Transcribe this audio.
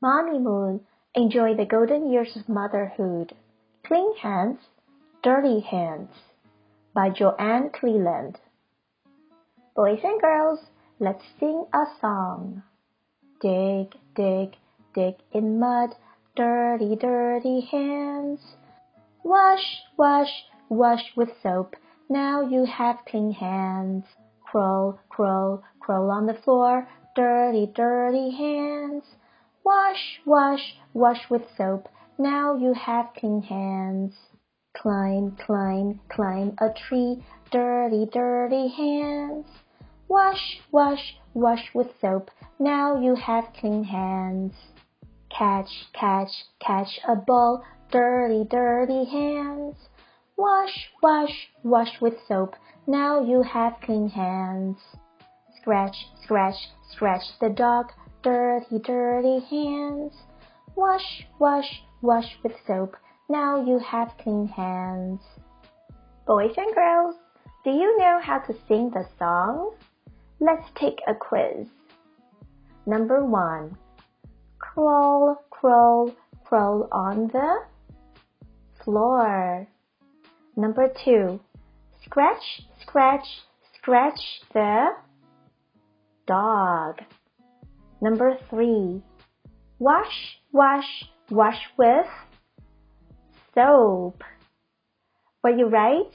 Mommy Moon, enjoy the golden years of motherhood. Clean Hands, Dirty Hands by Joann Cleland. Boys and girls, let's sing a song. Dig, dig, dig in mud, dirty, dirty hands. Wash, wash, wash with soap, now you have clean hands. Crawl, crawl, crawl on the floor, dirty, dirty hands. Wash, wash, wash with soap, now you have clean hands. Climb, climb, climb a tree, dirty, dirty hands. Wash, wash, wash with soap, now you have clean hands. Catch, catch, catch a ball, dirty, dirty hands. Wash, wash, wash with soap, now you have clean hands. Scratch, scratch, scratch the dog, dirty, dirty hands. Wash, wash, wash with soap, now you have clean hands. Boys and girls, do you know how to sing the song? Let's take a quiz. Number one. Crawl, crawl, crawl on the floor. Number two. Scratch, scratch, scratch the dog. Number three. Wash, wash, wash with soap. Were you right?